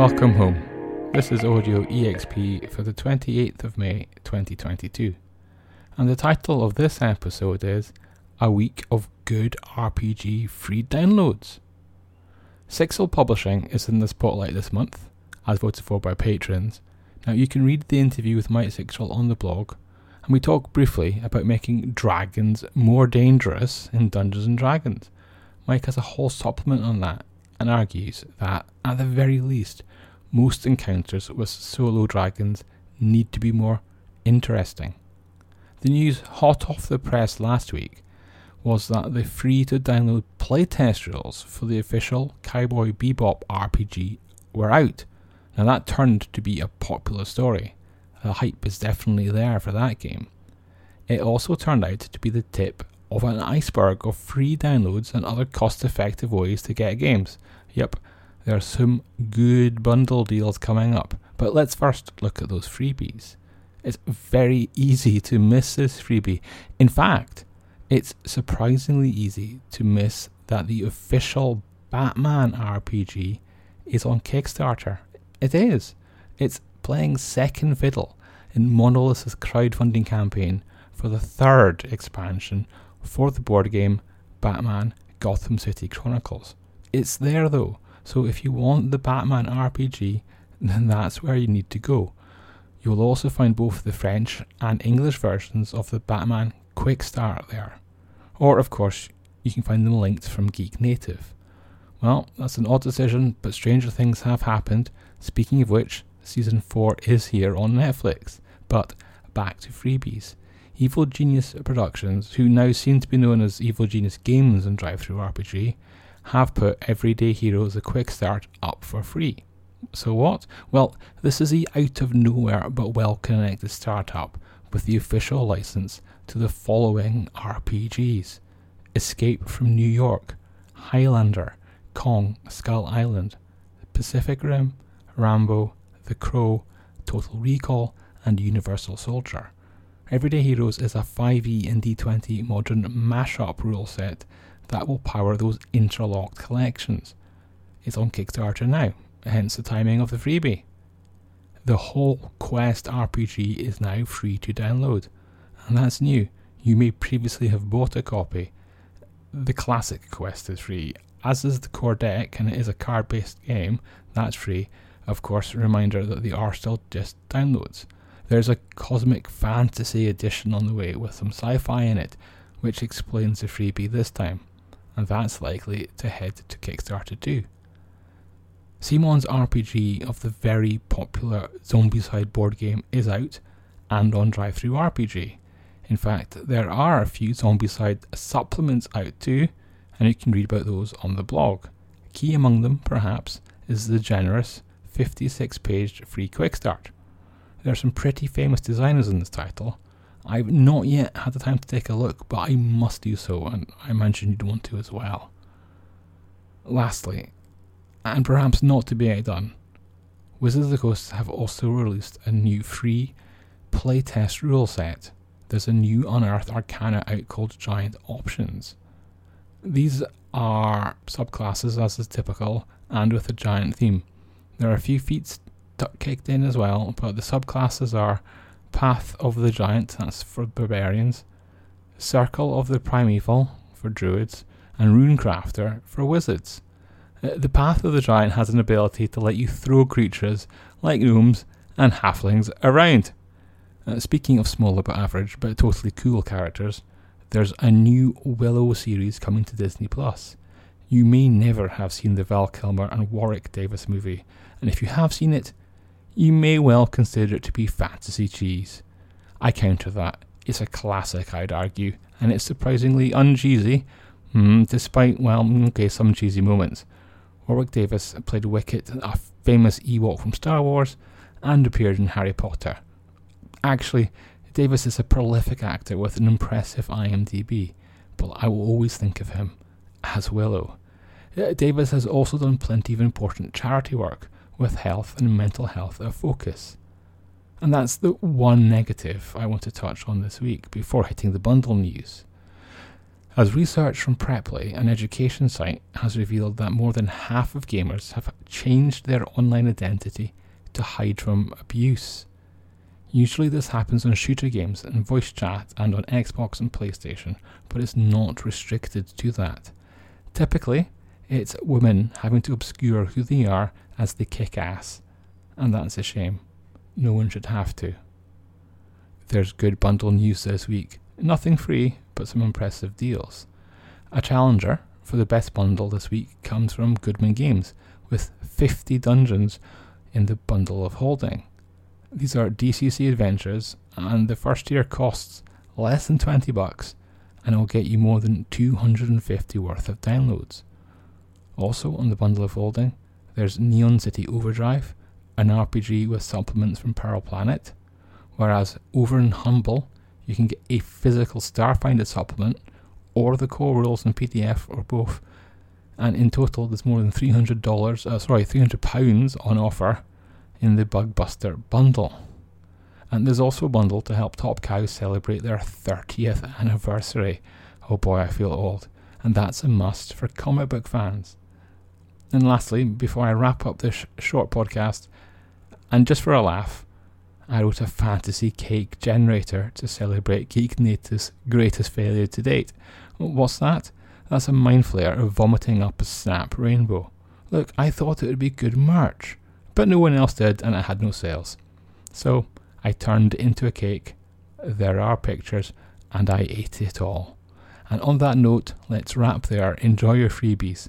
Welcome home. This is Audio EXP for the 28th of May 2022. And the title of this episode is A Week of Good RPG Free Downloads. Sixel Publishing is in the spotlight this month, as voted for by patrons. Now, you can read the interview with Mike Sixel on the blog, and we talk briefly about making dragons more dangerous in Dungeons and Dragons. Mike has a whole supplement on that and argues that, at the very least, most encounters with solo dragons need to be more interesting. The news hot off the press last week was that the free to download playtest rules for the official Cowboy Bebop RPG were out. Now that turned to be a popular story. The hype is definitely there for that game. It also turned out to be the tip of an iceberg of free downloads and other cost effective ways to get games. Yep, there are some good bundle deals coming up, but let's first look at those freebies. It's very easy to miss this freebie. In fact, it's surprisingly easy to miss that the official Batman RPG is on Kickstarter. It is. It's playing second fiddle in Monolith's crowdfunding campaign for the third expansion for the board game Batman Gotham City Chronicles. It's there though, so if you want the Batman RPG, then that's where you need to go. You'll also find both the French and English versions of the Batman Quick Start there. Or, of course, you can find them linked from Geek Native. Well, that's an odd decision, but stranger things have happened. Speaking of which, season 4 is here on Netflix. But back to freebies. Evil Genius Productions, who now seem to be known as Evil Genius Games and DriveThruRPG, have put Everyday Heroes a Quick Start up for free. So what? Well, this is the out of nowhere but well connected startup with the official license to the following RPGs Escape from New York, Highlander, Kong, Skull Island, Pacific Rim, Rambo, The Crow, Total Recall, and Universal Soldier. Everyday Heroes is a 5e and D20 modern mashup rule set that will power those interlocked collections. It's on Kickstarter now, hence the timing of the freebie. The whole Quest RPG is now free to download, and that's new. You may previously have bought a copy. The classic Quest is free, as is the core deck, and it is a card based game, that's free. Of course, reminder that they are still just downloads. There's a cosmic fantasy edition on the way with some sci fi in it, which explains the freebie this time, and that's likely to head to Kickstarter too. CMON's RPG of the very popular Zombicide board game is out and on DriveThruRPG. In fact, there are a few Zombicide supplements out too, and you can read about those on the blog. Key among them, perhaps, is the generous 56 page free quick start. There are some pretty famous designers in this title. I've not yet had the time to take a look, but I must do so, and I imagine you'd want to as well. Lastly, and perhaps not to be outdone, Wizards of the Coast have also released a new free playtest rule set. There's a new Unearthed Arcana out called Giant Options. These are subclasses, as is typical, and with a giant theme. There are a few feats kicked in as well, but the subclasses are Path of the Giant, that's for barbarians, Circle of the Primeval for druids, and Runecrafter for wizards. Uh, the Path of the Giant has an ability to let you throw creatures like gnomes and halflings around. Uh, speaking of smaller but average but totally cool characters, there's a new Willow series coming to Disney Plus. You may never have seen the Val Kilmer and Warwick Davis movie, and if you have seen it, you may well consider it to be fantasy cheese. I counter that. It's a classic, I'd argue, and it's surprisingly uncheesy, mm, despite, well, okay, some cheesy moments. Warwick Davis played Wicket, a famous Ewok from Star Wars, and appeared in Harry Potter. Actually, Davis is a prolific actor with an impressive IMDb, but I will always think of him as Willow. Uh, Davis has also done plenty of important charity work with health and mental health a focus. And that's the one negative I want to touch on this week before hitting the bundle news. As research from Preply, an education site, has revealed that more than half of gamers have changed their online identity to hide from abuse. Usually, this happens on shooter games and voice chat and on Xbox and PlayStation, but it's not restricted to that. Typically, it's women having to obscure who they are as they kick ass, and that's a shame. No one should have to. There's good bundle news this week. Nothing free, but some impressive deals. A challenger for the best bundle this week comes from Goodman Games, with 50 dungeons in the bundle of holding. These are DCC adventures, and the first tier costs less than 20 bucks, and it will get you more than 250 worth of downloads. Also on the bundle of holding, there's Neon City Overdrive, an RPG with supplements from Peril Planet, whereas over in Humble, you can get a physical Starfinder supplement or the core rules in PDF or both. And in total, there's more than $300, uh, sorry, £300 on offer in the Bugbuster bundle. And there's also a bundle to help Top Cows celebrate their 30th anniversary. Oh boy, I feel old. And that's a must for comic book fans. And lastly, before I wrap up this short podcast, and just for a laugh, I wrote a fantasy cake generator to celebrate Geek greatest failure to date. What's that? That's a mind flayer of vomiting up a snap rainbow. Look, I thought it would be good merch but no one else did, and it had no sales. So I turned it into a cake. There are pictures, and I ate it all. And on that note, let's wrap there. Enjoy your freebies,